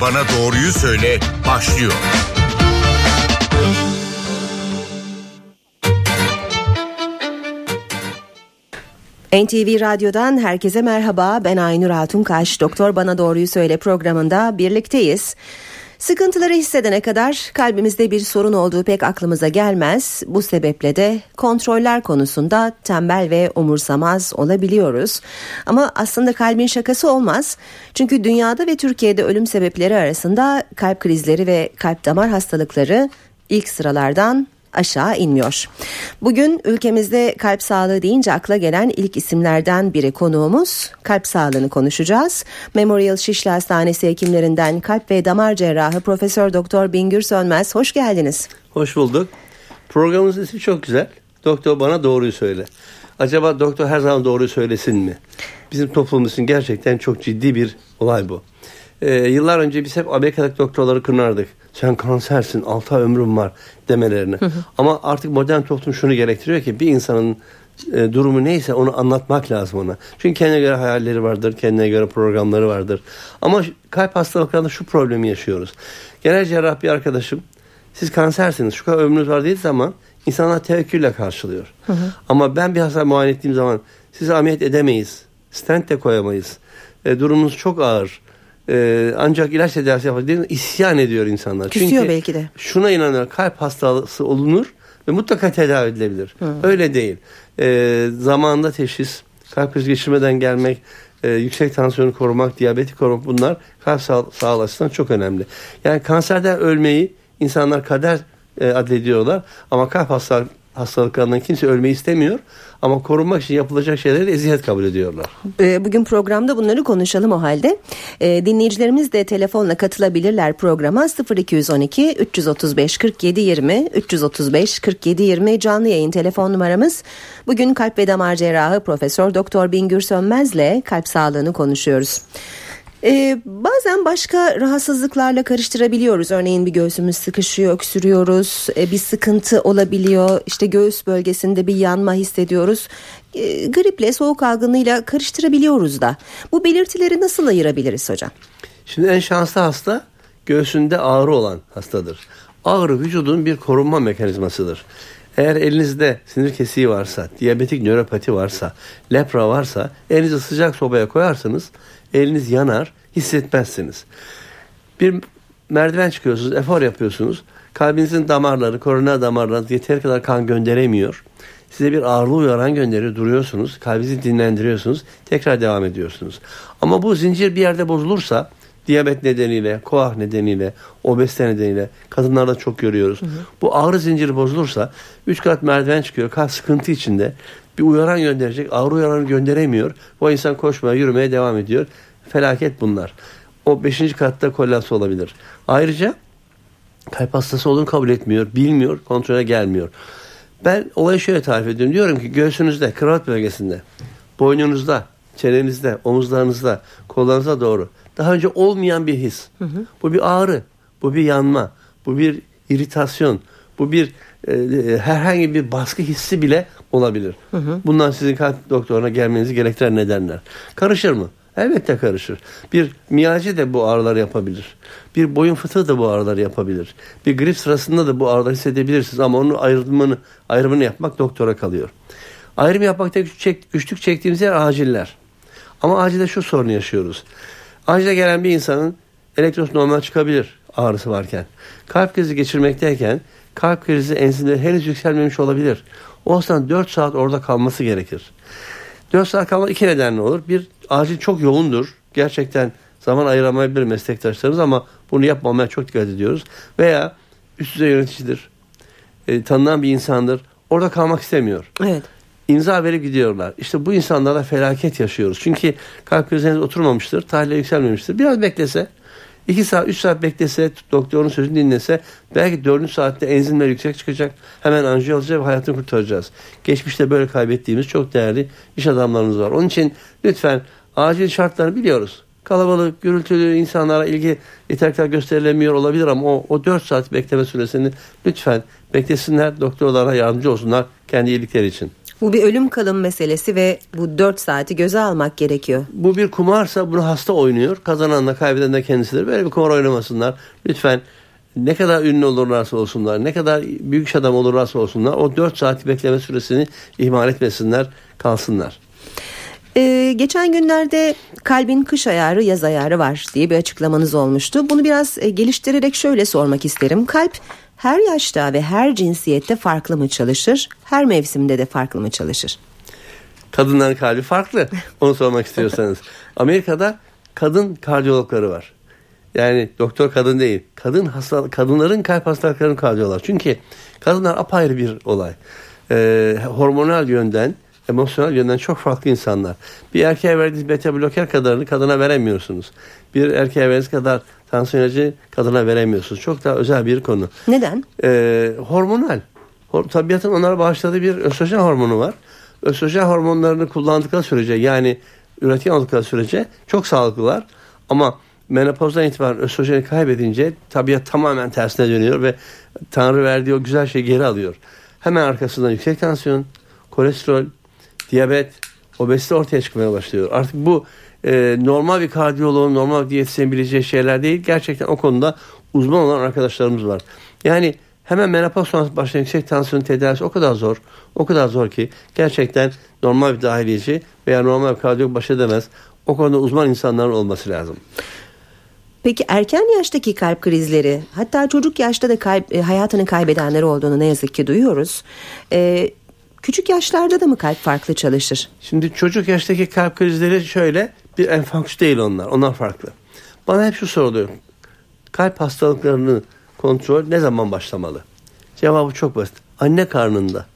Bana Doğruyu Söyle başlıyor. NTV Radyo'dan herkese merhaba. Ben Aynur Altunkaş. Doktor Bana Doğruyu Söyle programında birlikteyiz. Sıkıntıları hissedene kadar kalbimizde bir sorun olduğu pek aklımıza gelmez. Bu sebeple de kontroller konusunda tembel ve umursamaz olabiliyoruz. Ama aslında kalbin şakası olmaz. Çünkü dünyada ve Türkiye'de ölüm sebepleri arasında kalp krizleri ve kalp damar hastalıkları ilk sıralardan aşağı inmiyor. Bugün ülkemizde kalp sağlığı deyince akla gelen ilk isimlerden biri konuğumuz. Kalp sağlığını konuşacağız. Memorial Şişli Hastanesi hekimlerinden kalp ve damar cerrahı Profesör Doktor Bingür Sönmez hoş geldiniz. Hoş bulduk. Programımızın ismi çok güzel. Doktor bana doğruyu söyle. Acaba doktor her zaman doğruyu söylesin mi? Bizim toplumumuz için gerçekten çok ciddi bir olay bu. Ee, yıllar önce biz hep Amerika'daki doktorları kınardık sen kansersin 6 ay ömrüm var demelerini. Ama artık modern toplum şunu gerektiriyor ki bir insanın e, durumu neyse onu anlatmak lazım ona. Çünkü kendine göre hayalleri vardır, kendine göre programları vardır. Ama kalp hastalıklarında şu problemi yaşıyoruz. Genel cerrah bir arkadaşım siz kansersiniz şu kadar ömrünüz var dediği zaman insanlar tevekkülle karşılıyor. Hı hı. Ama ben bir hasta muayene ettiğim zaman sizi ameliyat edemeyiz. Stent de koyamayız. E, durumunuz çok ağır ee, ancak ilaç tedavisi yapacak isyan ediyor insanlar. Küsüyor Çünkü belki de. Şuna inanıyor kalp hastası olunur ve mutlaka tedavi edilebilir. Hı. Öyle değil. Ee, zamanında teşhis, kalp krizi geçirmeden gelmek, e, yüksek tansiyonu korumak, diyabeti korumak bunlar kalp sağ, sağlığı açısından çok önemli. Yani kanserden ölmeyi insanlar kader e, adlediyorlar ama kalp hastalıklarından kimse ölmeyi istemiyor. Ama korunmak için yapılacak şeyleri eziyet kabul ediyorlar. Ee, bugün programda bunları konuşalım o halde. Ee, dinleyicilerimiz de telefonla katılabilirler programa 0212 335 47 20 335 47 20 canlı yayın telefon numaramız. Bugün kalp ve damar cerrahı Profesör Doktor Bingür Sönmez'le kalp sağlığını konuşuyoruz. Ee, bazen başka rahatsızlıklarla karıştırabiliyoruz. Örneğin bir göğsümüz sıkışıyor, öksürüyoruz, ee, bir sıkıntı olabiliyor. İşte göğüs bölgesinde bir yanma hissediyoruz. Ee, griple, soğuk algınlığıyla karıştırabiliyoruz da. Bu belirtileri nasıl ayırabiliriz hocam? Şimdi en şanslı hasta göğsünde ağrı olan hastadır. Ağrı vücudun bir korunma mekanizmasıdır. Eğer elinizde sinir kesiği varsa, diyabetik nöropati varsa, lepra varsa elinizi sıcak sobaya koyarsanız eliniz yanar, hissetmezsiniz. Bir merdiven çıkıyorsunuz, efor yapıyorsunuz. Kalbinizin damarları, koroner damarları yeteri kadar kan gönderemiyor. Size bir ağırlığı uyaran gönderiyor, duruyorsunuz. Kalbinizi dinlendiriyorsunuz. Tekrar devam ediyorsunuz. Ama bu zincir bir yerde bozulursa diyabet nedeniyle, koah nedeniyle, obezite nedeniyle kadınlarda çok görüyoruz. Hı hı. Bu ağrı zinciri bozulursa 3 kat merdiven çıkıyor. Kalp sıkıntı içinde bir uyaran gönderecek. Ağrı uyaranı gönderemiyor. Bu insan koşmaya, yürümeye devam ediyor. Felaket bunlar. O beşinci katta kolaps olabilir. Ayrıca kalp hastası olduğunu kabul etmiyor, bilmiyor, kontrole gelmiyor. Ben olayı şöyle tarif ediyorum. Diyorum ki göğsünüzde, kravat bölgesinde, boynunuzda, çenenizde, omuzlarınızda, kollarınıza doğru daha önce olmayan bir his. Hı hı. Bu bir ağrı, bu bir yanma, bu bir iritasyon, bu bir e, herhangi bir baskı hissi bile olabilir. Hı hı. Bundan sizin kalp doktoruna gelmenizi gerektiren nedenler. Karışır mı? Elbette karışır. Bir miyacı da bu ağrılar yapabilir. Bir boyun fıtığı da bu ağrılar yapabilir. Bir grip sırasında da bu ağrıları hissedebilirsiniz ama onun ayrımını, ayrımını yapmak doktora kalıyor. Ayrım yapmakta güçlük, güçlük çektiğimiz yer aciller. Ama acilde şu sorunu yaşıyoruz. Acile gelen bir insanın elektros normal çıkabilir ağrısı varken. Kalp krizi geçirmekteyken kalp krizi enzimleri henüz yükselmemiş olabilir. O hastanın 4 saat orada kalması gerekir. 4 saat kalma iki nedenle olur. Bir, acil çok yoğundur. Gerçekten zaman ayıramayabilir meslektaşlarımız ama bunu yapmamaya çok dikkat ediyoruz. Veya üst düzey yöneticidir. E, tanınan bir insandır. Orada kalmak istemiyor. Evet. İmza verip gidiyorlar. İşte bu insanlarla felaket yaşıyoruz. Çünkü kalp krizi oturmamıştır. Tahlile yükselmemiştir. Biraz beklese 2 saat 3 saat beklese doktorun sözünü dinlese belki 4. saatte enzimler yüksek çıkacak. Hemen anjiyo alacak ve hayatını kurtaracağız. Geçmişte böyle kaybettiğimiz çok değerli iş adamlarımız var. Onun için lütfen acil şartlarını biliyoruz. Kalabalık, gürültülü insanlara ilgi yeter kadar gösterilemiyor olabilir ama o, o 4 saat bekleme süresini lütfen beklesinler. Doktorlara yardımcı olsunlar kendi iyilikleri için. Bu bir ölüm kalım meselesi ve bu 4 saati göze almak gerekiyor. Bu bir kumarsa bunu hasta oynuyor. Kazanan da kaybeden de kendisidir. Böyle bir kumar oynamasınlar. Lütfen ne kadar ünlü olurlarsa olsunlar, ne kadar büyük iş adam olurlarsa olsunlar o 4 saat bekleme süresini ihmal etmesinler, kalsınlar. Ee, geçen günlerde kalbin kış ayarı yaz ayarı var diye bir açıklamanız olmuştu. Bunu biraz e, geliştirerek şöyle sormak isterim. Kalp her yaşta ve her cinsiyette farklı mı çalışır? Her mevsimde de farklı mı çalışır? Kadınların kalbi farklı. Onu sormak istiyorsanız. Amerika'da kadın kardiyologları var. Yani doktor kadın değil. Kadın hasta, kadınların kalp hastalıklarını kardiyologlar. Çünkü kadınlar apayrı bir olay. Ee, hormonal yönden, emosyonel yönden çok farklı insanlar. Bir erkeğe verdiğiniz beta bloker kadarını kadına veremiyorsunuz. Bir erkeğe verdiğiniz kadar tansiyon ilacı kadına veremiyorsunuz. Çok daha özel bir konu. Neden? Ee, hormonal. Hor, tabiatın onlara bağışladığı bir östrojen hormonu var. Östrojen hormonlarını kullandıkları sürece yani üretken oldukları sürece çok sağlıklılar. Ama menopozdan itibaren östrojeni kaybedince tabiat tamamen tersine dönüyor ve Tanrı verdiği o güzel şeyi geri alıyor. Hemen arkasından yüksek tansiyon, kolesterol, diyabet, obezite ortaya çıkmaya başlıyor. Artık bu e, normal bir kardiyoloğun, normal bir diyetisyenin bileceği şeyler değil. Gerçekten o konuda uzman olan arkadaşlarımız var. Yani hemen menopoz sonrası başlayan yüksek tansiyon tedavisi o kadar zor. O kadar zor ki gerçekten normal bir dahiliyeci veya normal bir kardiyolog baş edemez. O konuda uzman insanların olması lazım. Peki erken yaştaki kalp krizleri hatta çocuk yaşta da kalp, e, hayatını kaybedenler olduğunu ne yazık ki duyuyoruz. E, küçük yaşlarda da mı kalp farklı çalışır? Şimdi çocuk yaştaki kalp krizleri şöyle bir enfarktüs değil onlar. Onlar farklı. Bana hep şu soruluyor. Kalp hastalıklarını kontrol ne zaman başlamalı? Cevabı çok basit. Anne karnında.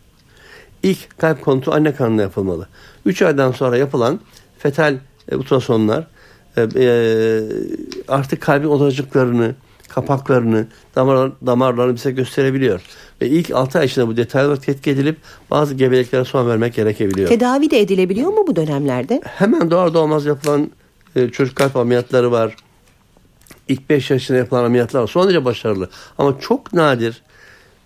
İlk kalp kontrol anne karnında yapılmalı. 3 aydan sonra yapılan fetal e, ultrasonlar e, e, artık kalbin odacıklarını, kapaklarını, damar, damarlarını bize gösterebiliyor. Ve ilk 6 ay içinde bu detaylı tetkik edilip bazı gebeliklere son vermek gerekebiliyor. Tedavi de edilebiliyor mu bu dönemlerde? Hemen doğar doğmaz yapılan e, çocuk kalp ameliyatları var. İlk 5 yaşında yapılan ameliyatlar var. Son derece başarılı. Ama çok nadir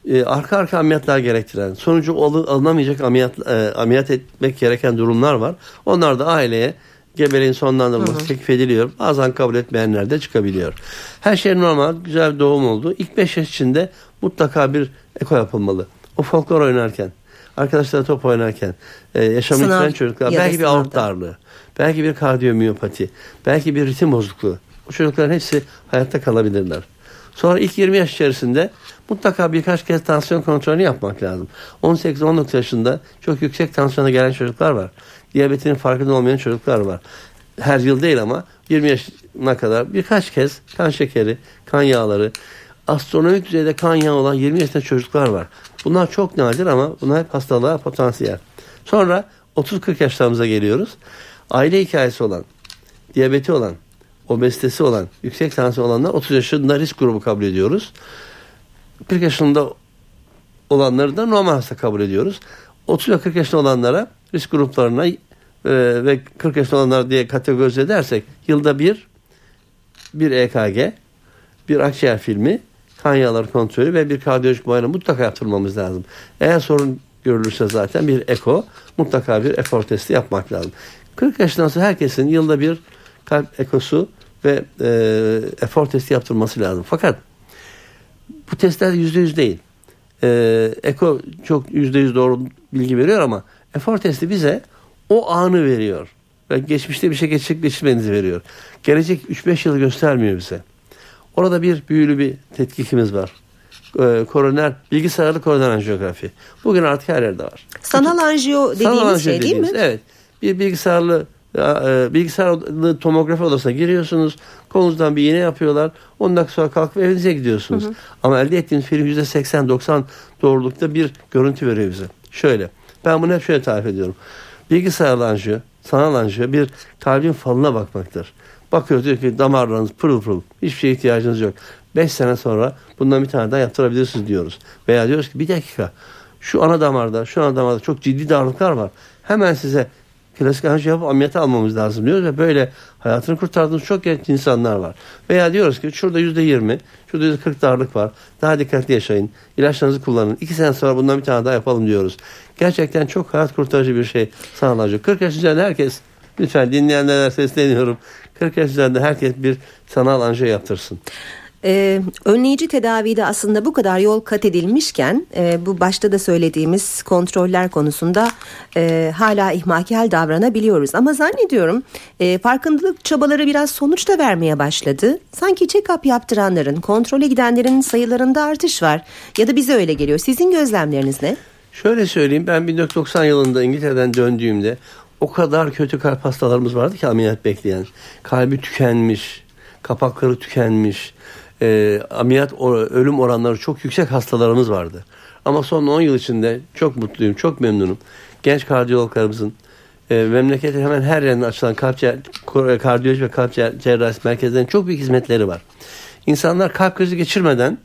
e, arka arka ameliyatlar gerektiren, sonucu al, alınamayacak ameliyat, e, ameliyat etmek gereken durumlar var. Onlar da aileye gebeliğin sonlandırılması teklif ediliyor. Bazen kabul etmeyenler de çıkabiliyor. Her şey normal, güzel bir doğum oldu. İlk 5 yaş içinde mutlaka bir eko yapılmalı. O folklor oynarken, arkadaşlarla top oynarken, e, yaşamını yitiren çocuklar, belki bir aort darlığı, belki bir kardiyomiyopati, belki bir ritim bozukluğu. Bu çocukların hepsi hayatta kalabilirler. Sonra ilk 20 yaş içerisinde mutlaka birkaç kez tansiyon kontrolünü yapmak lazım. 18-19 yaşında çok yüksek tansiyona gelen çocuklar var. Diyabetinin farkında olmayan çocuklar var. Her yıl değil ama 20 yaşına kadar birkaç kez kan şekeri, kan yağları, astronomik düzeyde kan yağı olan 20 yaşında çocuklar var. Bunlar çok nadir ama bunlar hep hastalığa potansiyel. Sonra 30-40 yaşlarımıza geliyoruz. Aile hikayesi olan, diyabeti olan, obezitesi olan, yüksek tansiyon olanlar 30 yaşında risk grubu kabul ediyoruz. 40 yaşında olanları da normal hasta kabul ediyoruz. 30 ve 40 yaşında olanlara risk gruplarına e, ve 40 yaşında olanlar diye kategorize edersek yılda bir bir EKG, bir akciğer filmi, kan yağları kontrolü ve bir kardiyolojik muayene mutlaka yaptırmamız lazım. Eğer sorun görülürse zaten bir eko, mutlaka bir efor testi yapmak lazım. 40 yaşından sonra herkesin yılda bir kalp ekosu ve e, efor testi yaptırması lazım. Fakat bu testler yüzde yüz değil. E, eko çok yüzde yüz doğru bilgi veriyor ama efor testi bize o anı veriyor. Ve geçmişte bir şey gerçekleştirmenizi veriyor. Gelecek 3-5 yıl göstermiyor bize. Orada bir büyülü bir tetkikimiz var. Ee, koroner, bilgisayarlı koroner anjiyografi. Bugün artık her yerde var. Sanal anjiyo dediğimiz Sanal şey değil mi? Evet. Bir bilgisayarlı e, bilgisayarlı tomografi odasına giriyorsunuz. Kolunuzdan bir iğne yapıyorlar. 10 dakika sonra kalkıp evinize gidiyorsunuz. Hı hı. Ama elde ettiğiniz film %80-90 doğrulukta bir görüntü veriyor bize. Şöyle. Ben bunu hep şöyle tarif ediyorum. Bilgisayarlı anjiyo, sanal anjiyo bir kalbin falına bakmaktır. Bakıyor diyor ki damarlarınız pırıl pırıl. Hiçbir şeye ihtiyacınız yok. 5 sene sonra bundan bir tane daha yaptırabilirsiniz diyoruz. Veya diyoruz ki bir dakika şu ana damarda, şu ana damarda çok ciddi darlıklar var. Hemen size klasik anjiyo yapıp ameliyata almamız lazım diyoruz ve böyle hayatını kurtardığımız çok genç insanlar var. Veya diyoruz ki şurada yüzde yirmi, şurada yüzde kırk darlık var. Daha dikkatli yaşayın. İlaçlarınızı kullanın. İki sene sonra bundan bir tane daha yapalım diyoruz. Gerçekten çok hayat kurtarıcı bir şey sağlanacak. 40 yaş üzerinde herkes lütfen dinleyenlere sesleniyorum. 40 yaş üzerinde herkes bir sanal anjiyo yaptırsın. Ee, önleyici tedavide aslında bu kadar yol kat edilmişken e, bu başta da söylediğimiz kontroller konusunda e, hala ihmalkar davranabiliyoruz. Ama zannediyorum e, farkındalık çabaları biraz sonuç da vermeye başladı. Sanki check-up yaptıranların, kontrole gidenlerin sayılarında artış var. Ya da bize öyle geliyor. Sizin gözlemleriniz ne? Şöyle söyleyeyim ben 1990 yılında İngiltere'den döndüğümde o kadar kötü kalp hastalarımız vardı ki ameliyat bekleyen. Kalbi tükenmiş, kapakları tükenmiş, e, ameliyat ölüm oranları çok yüksek hastalarımız vardı. Ama son 10 yıl içinde çok mutluyum, çok memnunum. Genç kardiyologlarımızın e, memleketin hemen her yerinde açılan kalp kardiyoloji ve kalp cerrahisi merkezlerinin çok büyük hizmetleri var. İnsanlar kalp krizi geçirmeden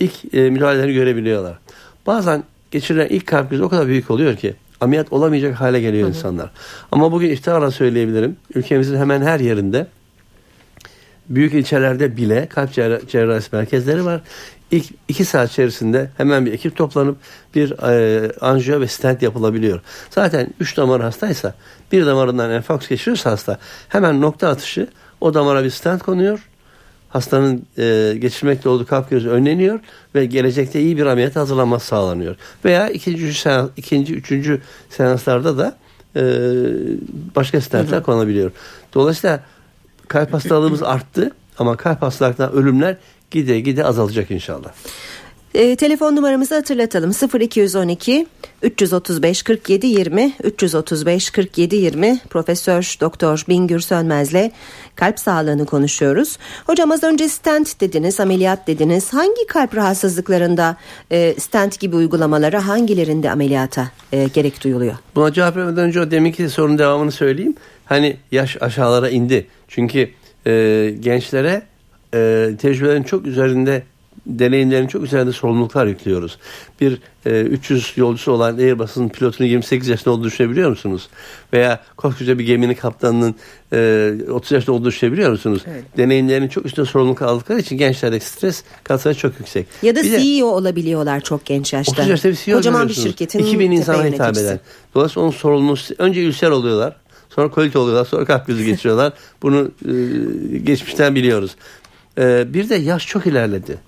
ilk e, müdahaleleri görebiliyorlar. Bazen geçirilen ilk kalp krizi o kadar büyük oluyor ki ameliyat olamayacak hale geliyor hı hı. insanlar. Ama bugün iftiharla söyleyebilirim. Ülkemizin hemen her yerinde büyük ilçelerde bile kalp cerrahisi merkezleri var. İlk iki saat içerisinde hemen bir ekip toplanıp bir e, anjiyo ve stent yapılabiliyor. Zaten üç damar hastaysa bir damarından enfarks geçiriyorsa hasta hemen nokta atışı o damara bir stent konuyor. Hastanın e, geçirmekte olduğu kalp krizi önleniyor ve gelecekte iyi bir ameliyat hazırlanması sağlanıyor. Veya ikinci, üçüncü, seans, ikinci, üçüncü seanslarda da e, başka stentler konulabiliyor. Dolayısıyla kalp hastalığımız arttı ama kalp hastalıktan ölümler gide gide azalacak inşallah. E, telefon numaramızı hatırlatalım 0212 335 47 20 335 47 20 Profesör Doktor Bingür Sönmez'le kalp sağlığını konuşuyoruz. Hocam az önce stent dediniz, ameliyat dediniz. Hangi kalp rahatsızlıklarında e, stent gibi uygulamalara hangilerinde ameliyata e, gerek duyuluyor? Buna cevap vermeden önce o deminki sorunun devamını söyleyeyim. Hani yaş aşağılara indi. Çünkü e, gençlere e, tecrübelerin çok üzerinde deneyimlerin çok üzerinde sorumluluklar yüklüyoruz. Bir e, 300 yolcusu olan Airbus'un pilotunun 28 yaşında olduğunu düşünebiliyor musunuz? Veya koskoca bir geminin kaptanının e, 30 yaşında olduğunu düşünebiliyor musunuz? Evet. Deneyimlerin çok üstüne sorumluluk aldıkları için gençlerdeki stres katları çok yüksek. Ya da bir CEO de, olabiliyorlar çok genç yaşta. 30 yaşta bir CEO Kocaman bir şirketin 2000 insana hitap eden. Dolayısıyla onun sorumluluğu önce ülser oluyorlar. Sonra kolit oluyorlar. Sonra kalp krizi geçiriyorlar. Bunu e, geçmişten biliyoruz. E, bir de yaş çok ilerledi.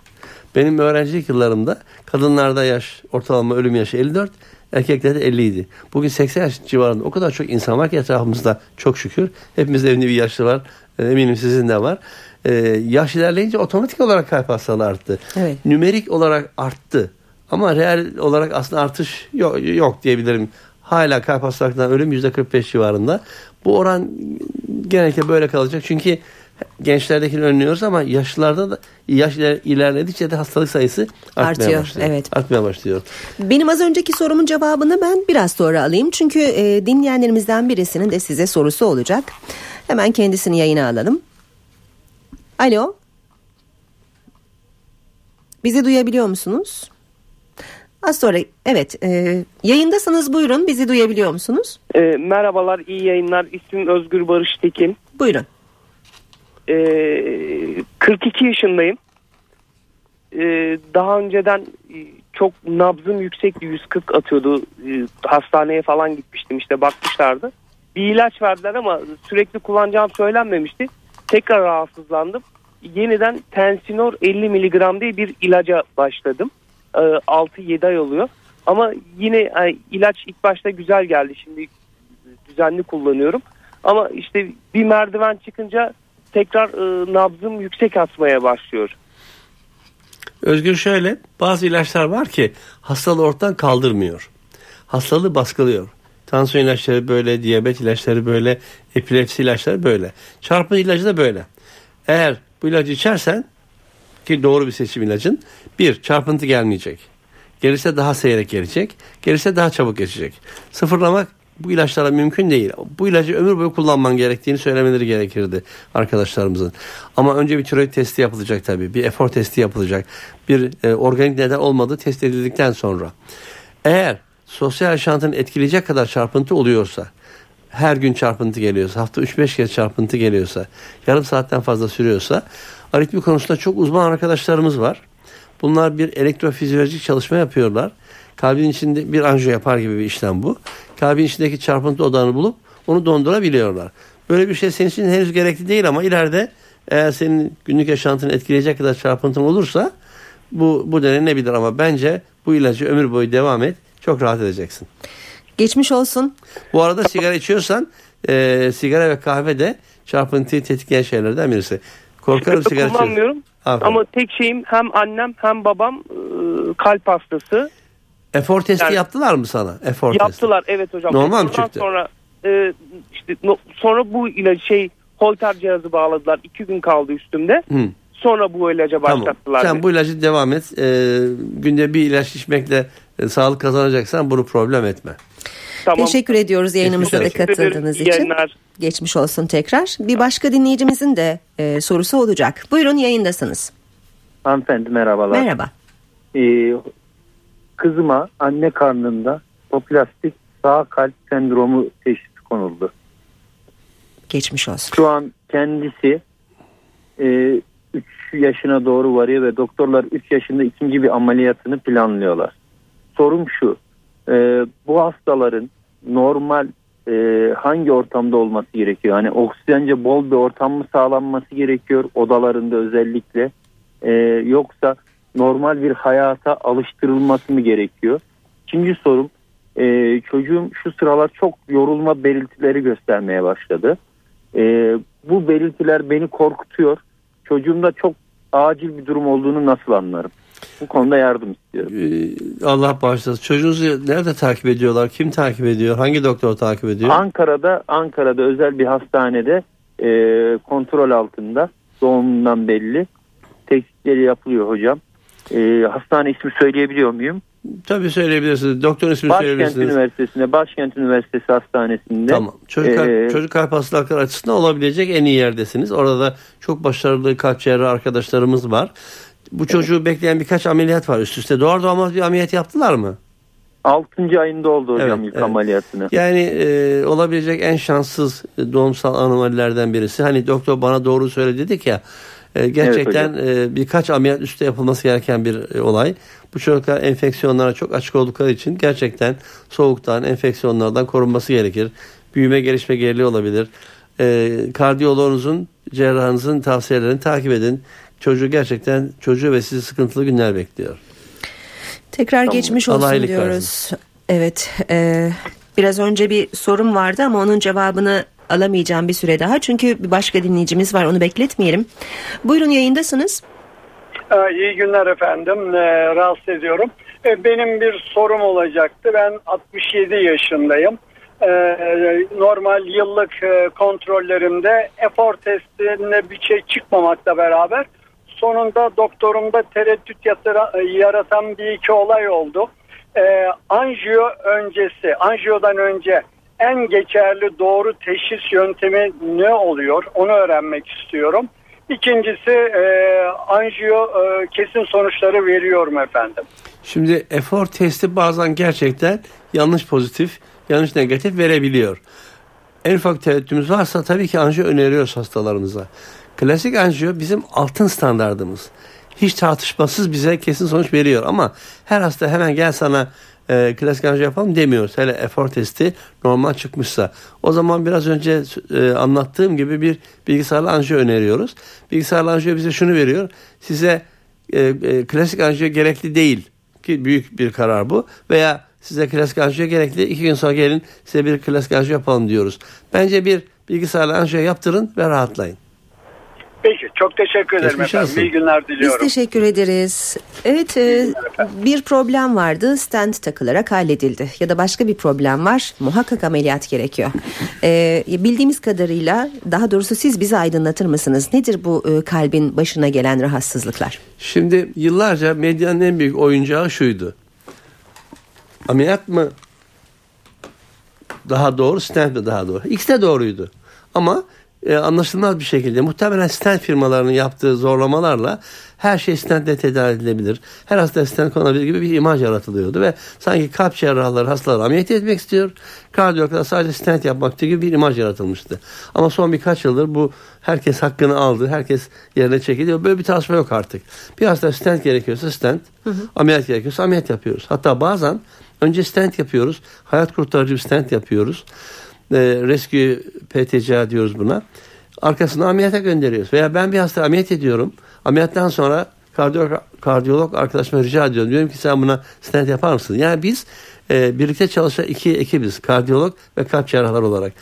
Benim öğrencilik yıllarımda kadınlarda yaş ortalama ölüm yaşı 54, erkeklerde 50 idi. Bugün 80 yaş civarında o kadar çok insan var ki etrafımızda çok şükür. Hepimizde evinde bir yaşlı var. E, eminim sizin de var. Ee, yaş ilerleyince otomatik olarak kalp hastalığı arttı. Evet. Nümerik olarak arttı. Ama reel olarak aslında artış yok, yok diyebilirim. Hala kalp hastalıklarından ölüm %45 civarında. Bu oran genellikle böyle kalacak. Çünkü gençlerdekini önlüyoruz ama yaşlılarda da yaş ilerledikçe de hastalık sayısı artmaya Artıyor, başlıyor. Evet. Artmaya başlıyor. Benim az önceki sorumun cevabını ben biraz sonra alayım. Çünkü e, dinleyenlerimizden birisinin de size sorusu olacak. Hemen kendisini yayına alalım. Alo. Bizi duyabiliyor musunuz? Az sonra evet e, yayındasınız buyurun bizi duyabiliyor musunuz? E, merhabalar iyi yayınlar İsmim Özgür Barış Tekin. Buyurun. E, 42 yaşındayım. E, daha önceden e, çok nabzım yüksekti 140 atıyordu e, hastaneye falan gitmiştim işte bakmışlardı. Bir ilaç verdiler ama sürekli kullanacağım söylenmemişti. Tekrar rahatsızlandım. Yeniden Tensinor 50 miligram diye bir ilaca başladım. 6-7 e, ay oluyor. Ama yine yani ilaç ilk başta güzel geldi. Şimdi düzenli kullanıyorum. Ama işte bir merdiven çıkınca tekrar e, nabzım yüksek atmaya başlıyor. Özgür şöyle bazı ilaçlar var ki hastalığı ortadan kaldırmıyor. Hastalığı baskılıyor. Tansiyon ilaçları böyle, diyabet ilaçları böyle, epilepsi ilaçları böyle. Çarpı ilacı da böyle. Eğer bu ilacı içersen ki doğru bir seçim ilacın. Bir, çarpıntı gelmeyecek. Gelirse daha seyrek gelecek. Gelirse daha çabuk geçecek. Sıfırlamak bu ilaçlara mümkün değil. Bu ilacı ömür boyu kullanman gerektiğini söylemeleri gerekirdi arkadaşlarımızın. Ama önce bir tiroid testi yapılacak tabii. Bir efor testi yapılacak. Bir e, organik neden olmadığı test edildikten sonra. Eğer sosyal yaşantını etkileyecek kadar çarpıntı oluyorsa her gün çarpıntı geliyorsa, hafta 3-5 kez çarpıntı geliyorsa, yarım saatten fazla sürüyorsa aritmi konusunda çok uzman arkadaşlarımız var. Bunlar bir elektrofizyolojik çalışma yapıyorlar. Kalbin içinde bir anjiyo yapar gibi bir işlem bu. Kalbin içindeki çarpıntı odağını bulup onu dondurabiliyorlar. Böyle bir şey senin için henüz gerekli değil ama ileride eğer senin günlük yaşantını etkileyecek kadar çarpıntın olursa bu, bu denenebilir ama bence bu ilacı ömür boyu devam et. Çok rahat edeceksin. Geçmiş olsun. Bu arada sigara içiyorsan e, sigara ve kahve de çarpıntıyı tetikleyen şeylerden birisi. Korkarım Sıkıntı sigara kullanmıyorum. Aferin. Ama tek şeyim hem annem hem babam e, kalp hastası. Efor testi Yani- yaptılar mı sana? Efor testi. Yaptılar evet hocam. Normal mi çıktı? Sonra e, işte no- sonra bu ilacı şey holter cihazı bağladılar. İki gün kaldı üstümde. Hı. Sonra bu ilaca Tamam. başlattılar. Sen beni. bu ilacı devam et. E, günde bir ilaç içmekle e, sağlık kazanacaksan bunu problem etme. Tamam. Teşekkür ediyoruz yayınımıza da katıldığınız için. yayınlar. Geçmiş olsun tekrar. Bir başka dinleyicimizin de e, sorusu olacak. Buyurun yayındasınız. Hanımefendi merhabalar. Merhaba. Ee, kızıma anne karnında toplastik sağ kalp sendromu teşhisi konuldu. Geçmiş olsun. Şu an kendisi 3 yaşına doğru varıyor ve doktorlar 3 yaşında ikinci bir ameliyatını planlıyorlar. Sorum şu, e, bu hastaların normal e, hangi ortamda olması gerekiyor? Hani oksijence bol bir ortam mı sağlanması gerekiyor odalarında özellikle? E, yoksa normal bir hayata alıştırılması mı gerekiyor? İkinci sorum, e, çocuğum şu sıralar çok yorulma belirtileri göstermeye başladı. E, bu belirtiler beni korkutuyor. Çocuğumda çok acil bir durum olduğunu nasıl anlarım? Bu konuda yardım istiyorum. E, Allah bağışlasın. Çocuğunuzu nerede takip ediyorlar? Kim takip ediyor? Hangi doktor takip ediyor? Ankara'da Ankara'da özel bir hastanede e, kontrol altında doğumundan belli. Tetkikleri yapılıyor hocam. E, hastane ismi söyleyebiliyor muyum? Tabii söyleyebilirsiniz. Doktor ismini Başkent söyleyebilirsiniz. Üniversitesi'nde, Başkent Üniversitesi Hastanesi'nde. Tamam. Çocuk, kalp, Ee, çocuk kalp hastalıkları açısından olabilecek en iyi yerdesiniz. Orada da çok başarılı kalp cerrahı arkadaşlarımız var. Bu çocuğu bekleyen birkaç ameliyat var üst üste. Doğar doğmaz bir ameliyat yaptılar mı? 6. ayında oldu hocam Evet, ilk evet. ameliyatını. Yani e, olabilecek en şanssız e, doğumsal anomalilerden birisi. Hani doktor bana doğru söyle dedik ya. e, gerçekten e, birkaç ameliyat üstte yapılması gereken bir e, olay. Bu çocuklar enfeksiyonlara çok açık oldukları için gerçekten soğuktan, enfeksiyonlardan korunması gerekir. Büyüme, gelişme geriliği olabilir. E, kardiyoloğunuzun, cerrahınızın tavsiyelerini takip edin. Çocuğu gerçekten, çocuğu ve sizi sıkıntılı günler bekliyor. Tekrar geçmiş olsun iyilik diyoruz. versin. Evet. e, biraz önce bir sorum vardı ama onun cevabını alamayacağım bir süre daha. Çünkü bir başka dinleyicimiz var onu bekletmeyelim. Buyurun yayındasınız. Ee, İyi günler efendim. Ee, rahatsız ediyorum. Ee, benim bir sorum olacaktı. Ben 67 yaşındayım. Ee, normal yıllık e, kontrollerimde efor testinde bir şey çıkmamakla beraber sonunda doktorumda tereddüt yatıra- yaratan bir iki olay oldu. Ee, anjiyo öncesi, anjiyodan önce en geçerli doğru teşhis yöntemi ne oluyor? Onu öğrenmek istiyorum. İkincisi e, anjiyo e, kesin sonuçları veriyor mu efendim? Şimdi efor testi bazen gerçekten yanlış pozitif, yanlış negatif verebiliyor. En ufak tereddütümüz varsa tabii ki anjiyo öneriyoruz hastalarımıza. Klasik anjiyo bizim altın standardımız. Hiç tartışmasız bize kesin sonuç veriyor ama her hasta hemen gel sana e, klasik anjiyo yapalım demiyoruz. Hele efor testi normal çıkmışsa. O zaman biraz önce e, anlattığım gibi bir bilgisayarlı anjiyo öneriyoruz. Bilgisayarlı anjiyo bize şunu veriyor. Size e, e, klasik anjiyo gerekli değil ki büyük bir karar bu veya size klasik anjiyo gerekli iki gün sonra gelin size bir klasik anjiyo yapalım diyoruz. Bence bir bilgisayarlı anjiyo yaptırın ve rahatlayın. Peki çok teşekkür ederim Geçmiş efendim. olsun. İyi günler Biz diliyorum. teşekkür ederiz. Evet e, bir problem vardı stent takılarak halledildi ya da başka bir problem var muhakkak ameliyat gerekiyor. E, bildiğimiz kadarıyla daha doğrusu siz bizi aydınlatır mısınız? Nedir bu e, kalbin başına gelen rahatsızlıklar? Şimdi yıllarca medyanın en büyük oyuncağı şuydu. Ameliyat mı daha doğru, stent mi daha doğru? İkisi de doğruydu. Ama e, anlaşılmaz bir şekilde muhtemelen stent firmalarının yaptığı zorlamalarla her şey stentle tedavi edilebilir. Her hasta stent konabilir gibi bir imaj yaratılıyordu ve sanki kalp cerrahları hastaları ameliyat etmek istiyor. Kardiyologlar sadece stent yapmak gibi bir imaj yaratılmıştı. Ama son birkaç yıldır bu herkes hakkını aldı. Herkes yerine çekiliyor. Böyle bir tartışma yok artık. Bir hasta stent gerekiyorsa stent, hı hı. ameliyat gerekiyorsa ameliyat yapıyoruz. Hatta bazen önce stent yapıyoruz. Hayat kurtarıcı bir stent yapıyoruz. E, rescue PTCA diyoruz buna. Arkasına ameliyata gönderiyoruz. Veya ben bir hasta ameliyat ediyorum. Ameliyattan sonra kardiyolog, kardiyolog arkadaşıma rica ediyorum. Diyorum ki sen buna stent yapar mısın? Yani biz e, birlikte çalışan iki ekibiz. Kardiyolog ve kalp cerrahlar olarak.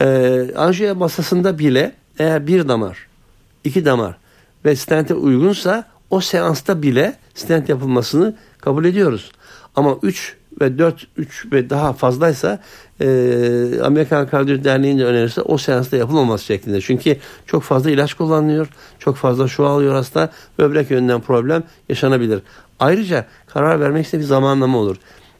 E, anjiyo masasında bile eğer bir damar, iki damar ve stente uygunsa o seansta bile stent yapılmasını kabul ediyoruz. Ama 3 ve 4, 3 ve daha fazlaysa e, Amerikan Kardiyoloji Derneği'nin de önerisi o seansta yapılmaması şeklinde. Çünkü çok fazla ilaç kullanılıyor. Çok fazla şu alıyor hasta. Böbrek yönünden problem yaşanabilir. Ayrıca karar vermek için bir zamanlama olur.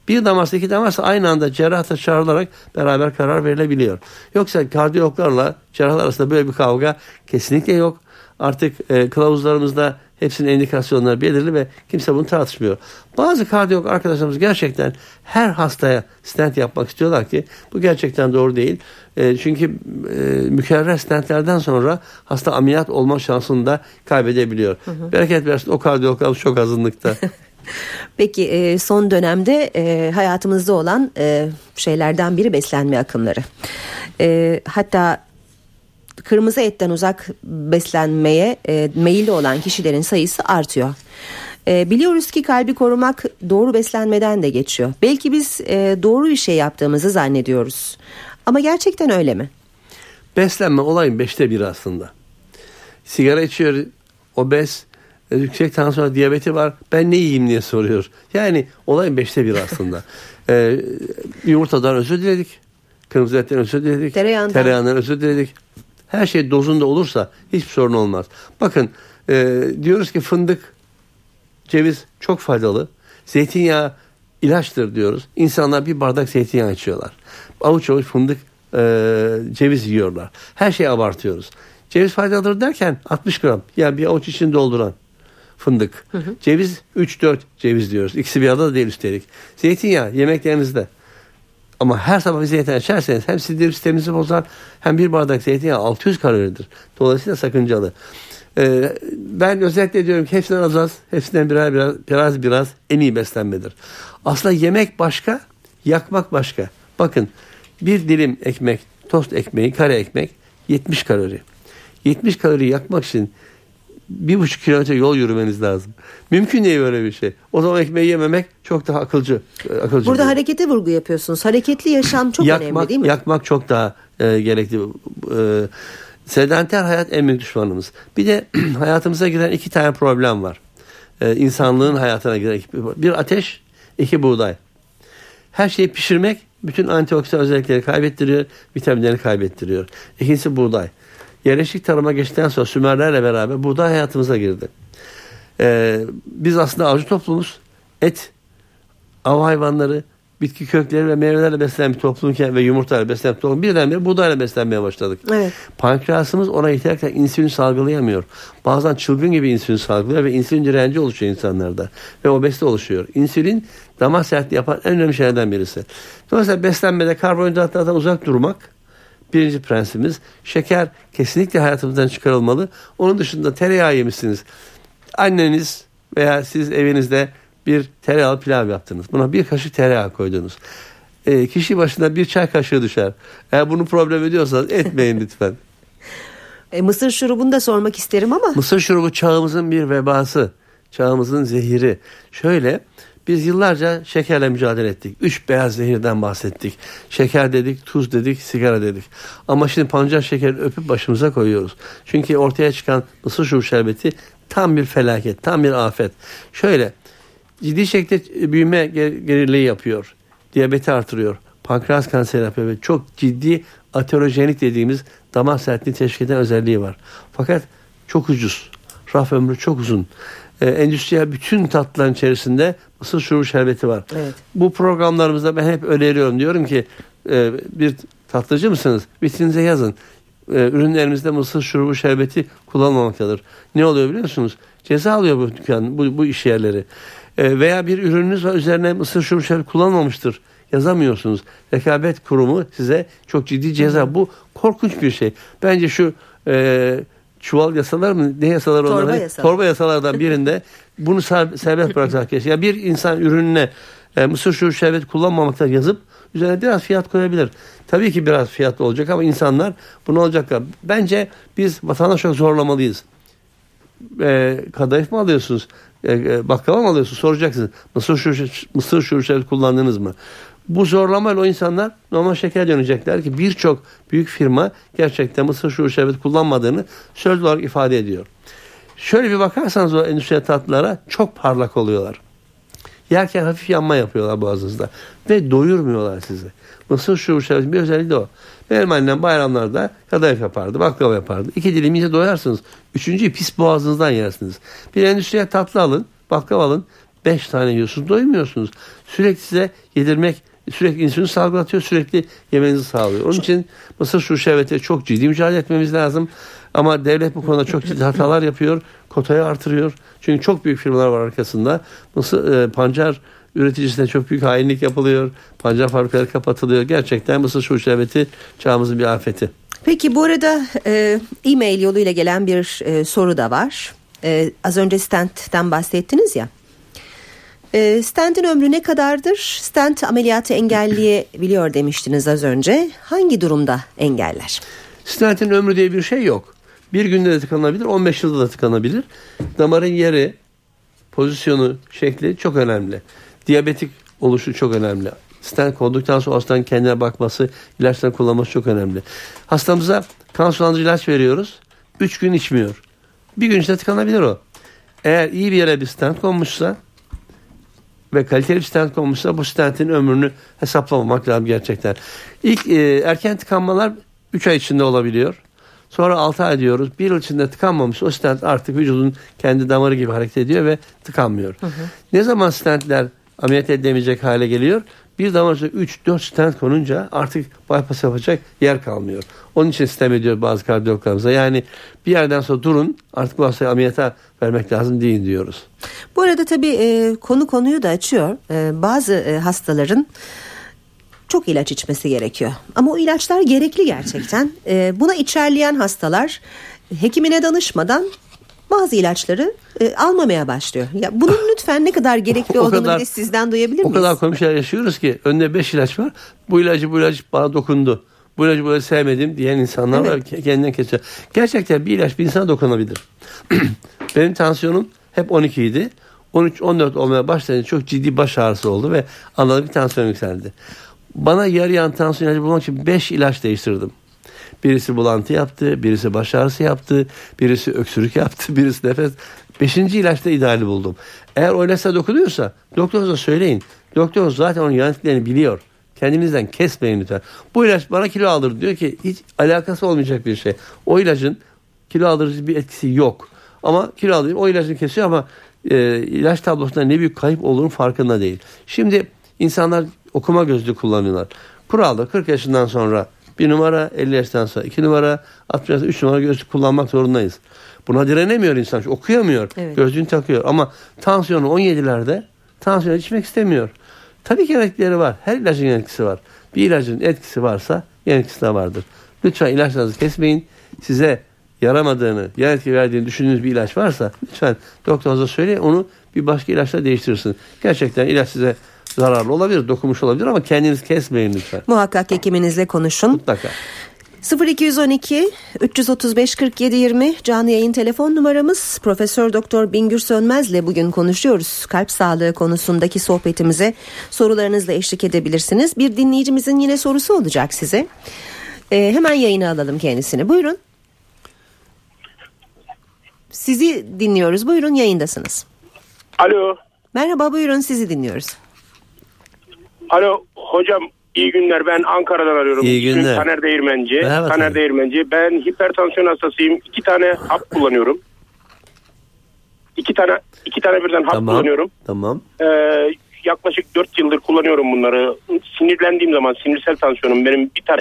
Bir damarsa iki damarsa aynı anda cerrah da çağrılarak beraber karar verilebiliyor. Yoksa kardiyologlarla cerrahlar arasında böyle bir kavga kesinlikle yok. Artık e, kılavuzlarımızda hepsinin indikasyonları belirli ve kimse bunu tartışmıyor. Bazı kardiyolog arkadaşlarımız gerçekten her hastaya stent yapmak istiyorlar ki bu gerçekten doğru değil. E, çünkü e, mükerrer stentlerden sonra hasta ameliyat olma şansını da kaybedebiliyor. Hı hı. Bereket versin o kardiyologlarımız çok azınlıkta. Peki e, son dönemde e, hayatımızda olan e, şeylerden biri beslenme akımları. Hatta kırmızı etten uzak beslenmeye meyilli olan kişilerin sayısı artıyor. Biliyoruz ki kalbi korumak doğru beslenmeden de geçiyor. Belki biz doğru bir şey yaptığımızı zannediyoruz. Ama gerçekten öyle mi? Beslenme olayın beşte bir aslında. Sigara içiyor, obez, yüksek tansiyon diyabeti var. Ben ne yiyeyim diye soruyor. Yani olayın beşte bir aslında. ee, yumurtadan özür diledik. Kırmızı etten özür diledik. Tereyağından. Tereyağından özür diledik. Her şey dozunda olursa hiçbir sorun olmaz. Bakın e, diyoruz ki fındık, ceviz çok faydalı. Zeytinyağı ilaçtır diyoruz. İnsanlar bir bardak zeytinyağı içiyorlar. Avuç avuç fındık, e, ceviz yiyorlar. Her şeyi abartıyoruz. Ceviz faydalıdır derken 60 gram. Yani bir avuç için dolduran fındık. Hı hı. Ceviz 3-4 ceviz diyoruz. İkisi bir arada da değil üstelik. Zeytinyağı yemeklerinizde. Ama her sabah bir zeytinyağı içerseniz hem sindirim sisteminizi bozar hem bir bardak zeytinyağı 600 kaloridir. Dolayısıyla sakıncalı. Ee, ben özellikle diyorum ki hepsinden az az, hepsinden birer biraz, biraz biraz en iyi beslenmedir. Aslında yemek başka, yakmak başka. Bakın bir dilim ekmek, tost ekmeği, kare ekmek 70 kalori. 70 kalori yakmak için bir buçuk kilometre yol yürümeniz lazım. Mümkün değil böyle bir şey. O zaman ekmeği yememek çok daha akılcı. E, akılcı Burada değil. harekete vurgu yapıyorsunuz. Hareketli yaşam çok yakmak, önemli değil mi? Yakmak çok daha e, gerekli. E, sedanter hayat en büyük düşmanımız. Bir de hayatımıza giren iki tane problem var. E, insanlığın hayatına giren iki, bir ateş, iki buğday. Her şeyi pişirmek bütün antioksidan özellikleri kaybettiriyor, vitaminleri kaybettiriyor. İkincisi buğday yerleşik tarıma geçtikten sonra Sümerlerle beraber buğday hayatımıza girdi. Ee, biz aslında avcı toplumuz. Et, av hayvanları, bitki kökleri ve meyvelerle beslenen bir toplumken ve yumurtayla beslenen bir toplum birdenbire buğdayla beslenmeye başladık. Evet. Pankreasımız ona ihtiyaç insülin salgılayamıyor. Bazen çılgın gibi insülin salgılıyor ve insülin direnci oluşuyor insanlarda. Ve obezite oluşuyor. İnsülin damar sertliği yapan en önemli şeylerden birisi. Dolayısıyla beslenmede karbonhidratlardan uzak durmak Birinci prensibimiz şeker kesinlikle hayatımızdan çıkarılmalı. Onun dışında tereyağı yemişsiniz. Anneniz veya siz evinizde bir tereyağı pilav yaptınız. Buna bir kaşık tereyağı koydunuz. E, kişi başına bir çay kaşığı düşer. Eğer bunu problem ediyorsanız etmeyin lütfen. E, mısır şurubunu da sormak isterim ama. Mısır şurubu çağımızın bir vebası. Çağımızın zehiri. Şöyle biz yıllarca şekerle mücadele ettik. Üç beyaz zehirden bahsettik. Şeker dedik, tuz dedik, sigara dedik. Ama şimdi pancar şekeri öpüp başımıza koyuyoruz. Çünkü ortaya çıkan mısır şurubu şerbeti tam bir felaket, tam bir afet. Şöyle ciddi şekilde büyüme geriliği yapıyor. Diyabeti artırıyor. Pankreas kanseri yapıyor ve çok ciddi aterojenik dediğimiz damar sertliği teşkil eden özelliği var. Fakat çok ucuz. Raf ömrü çok uzun e, endüstriyel bütün tatlıların içerisinde mısır şurubu şerbeti var. Evet. Bu programlarımızda ben hep öneriyorum. Diyorum ki e, bir tatlıcı mısınız? Vitrinize yazın. e, ürünlerimizde mısır şurubu şerbeti kullanmamaktadır. Ne oluyor biliyor musunuz? Ceza alıyor bu dükkan, bu, bu iş yerleri. E, veya bir ürününüz var üzerine mısır şurubu şerbeti kullanmamıştır. Yazamıyorsunuz. Rekabet kurumu size çok ciddi ceza. Bu korkunç bir şey. Bence şu e, çuval yasalar mı ne yasalar Torba onlar? yasalar. Torba yasalardan birinde bunu ser- serbest bıraksak keşke. Ya bir insan ürününe e, mısır şurubu şerbeti kullanmamakta yazıp üzerine biraz fiyat koyabilir. Tabii ki biraz fiyatlı olacak ama insanlar bunu olacaklar. Bence biz vatandaş olarak zorlamalıyız. E, kadayıf mı alıyorsunuz? E, e, baklava mı alıyorsunuz? Soracaksınız. Mısır şurubu, mısır şurubu şerbeti kullandınız mı? Bu zorlamayla o insanlar normal şeker dönecekler ki birçok büyük firma gerçekten mısır şurubu şerbeti kullanmadığını söz olarak ifade ediyor. Şöyle bir bakarsanız o endüstriyel tatlılara çok parlak oluyorlar. Yerken hafif yanma yapıyorlar boğazınızda. Ve doyurmuyorlar sizi. Mısır şurubu şerbeti bir özelliği de o. Benim annem bayramlarda kadayıf yapardı, baklava yapardı. İki dilim yiyince doyarsınız. Üçüncüyü pis boğazınızdan yersiniz. Bir endüstriyel tatlı alın, baklava alın. Beş tane yiyorsunuz, doymuyorsunuz. Sürekli size yedirmek, sürekli insülin salgılatıyor, sürekli yemenizi sağlıyor. Onun için mısır şurubu şerbeti çok ciddi mücadele etmemiz lazım. Ama devlet bu konuda çok ciddi hatalar yapıyor. Kotayı artırıyor. Çünkü çok büyük firmalar var arkasında. Mısır, e, pancar üreticisine çok büyük hainlik yapılıyor. Pancar fabrikaları kapatılıyor. Gerçekten mısır şurubu şerbeti çağımızın bir afeti. Peki bu arada e, e-mail yoluyla gelen bir e, soru da var. E, az önce stentten bahsettiniz ya. E, stentin ömrü ne kadardır? Stent ameliyatı engelleyebiliyor demiştiniz az önce. Hangi durumda engeller? Stentin ömrü diye bir şey yok. Bir günde de tıkanabilir, 15 yılda da tıkanabilir. Damarın yeri, pozisyonu, şekli çok önemli. Diyabetik oluşu çok önemli. Stent koyduktan sonra hastanın kendine bakması, ilaçları kullanması çok önemli. Hastamıza kan sulandırıcı ilaç veriyoruz. 3 gün içmiyor. Bir gün içinde tıkanabilir o. Eğer iyi bir yere bir stent konmuşsa ve kaliteli bir stent konmuşsa bu stentin ömrünü hesaplamamak lazım gerçekten. İlk e, erken tıkanmalar 3 ay içinde olabiliyor. Sonra 6 ay diyoruz. Bir yıl içinde tıkanmamış o stent artık vücudun kendi damarı gibi hareket ediyor ve tıkanmıyor. Ne zaman stentler ameliyat edilemeyecek hale geliyor? Bir damar 3-4 stent konunca artık bypass yapacak yer kalmıyor. Onun için sistem ediyor bazı kardiyologlarımıza. Yani bir yerden sonra durun artık bu hastayı ameliyata vermek lazım değil diyoruz. Bu arada tabii e, konu konuyu da açıyor. E, bazı e, hastaların çok ilaç içmesi gerekiyor. Ama o ilaçlar gerekli gerçekten. E, buna içerleyen hastalar hekimine danışmadan bazı ilaçları e, almamaya başlıyor. Ya bunun lütfen ne kadar gerekli O olduğunu kadar- sizden duyabilir O miyiz? kadar komik şeyler yaşıyoruz ki önünde 5 ilaç var. Bu ilacı bu ilaç bana dokundu. Bu ilacı böyle sevmedim diyen insanlar var. Evet. Ke- Kendinden kesiyor. Gerçekten bir ilaç bir insana dokunabilir. Benim tansiyonum hep 12 idi. 13-14 olmaya başlayınca çok ciddi baş ağrısı oldu ve anladım bir tansiyon yükseldi. Bana yarayan tansiyon ilacı bulmak için 5 ilaç değiştirdim. Birisi bulantı yaptı, birisi baş ağrısı yaptı, birisi öksürük yaptı, birisi nefes. Beşinci ilaçta ideali buldum. Eğer ilaçta dokunuyorsa doktorunuza söyleyin. Doktorunuz zaten onun yan biliyor. Kendinizden kesmeyin lütfen. Bu ilaç bana kilo alır diyor ki hiç alakası olmayacak bir şey. O ilacın kilo aldırıcı bir etkisi yok. Ama kilo alıyor o ilacını kesiyor ama e, ilaç tablosunda ne büyük kayıp olduğunun farkında değil. Şimdi insanlar okuma gözlüğü kullanıyorlar. Kuralda 40 yaşından sonra bir numara 50 yaştan sonra 2 numara 60 yaşından 3 numara gözlük kullanmak zorundayız. Buna direnemiyor insan. Okuyamıyor. Evet. Gözlüğünü takıyor. Ama tansiyonu 17'lerde tansiyon içmek istemiyor. Tabii ki etkileri var. Her ilacın yan etkisi var. Bir ilacın etkisi varsa yan etkisi de vardır. Lütfen ilaçlarınızı kesmeyin. Size yaramadığını, yan etki verdiğini düşündüğünüz bir ilaç varsa lütfen doktorunuza söyleyin onu bir başka ilaçla değiştirsin. Gerçekten ilaç size zararlı olabilir, dokunmuş olabilir ama kendiniz kesmeyin lütfen. Muhakkak hekiminizle konuşun. Mutlaka. 0212 335 47 20 canlı yayın telefon numaramız Profesör Doktor Bingür Sönmez'le bugün konuşuyoruz. Kalp sağlığı konusundaki sohbetimize sorularınızla eşlik edebilirsiniz. Bir dinleyicimizin yine sorusu olacak size. Ee, hemen yayına alalım kendisini. Buyurun. Sizi dinliyoruz. Buyurun yayındasınız. Alo, Merhaba buyurun sizi dinliyoruz. Alo hocam iyi günler ben Ankara'dan arıyorum. İyi günler. Taner Değirmenci. Merhaba Taner. Değirmenci. Ben hipertansiyon hastasıyım. İki tane hap kullanıyorum. İki tane iki tane birden hap Tamam. kullanıyorum. Tamam. Ee, yaklaşık dört yıldır kullanıyorum bunları. Sinirlendiğim zaman sinirsel tansiyonum benim bir tane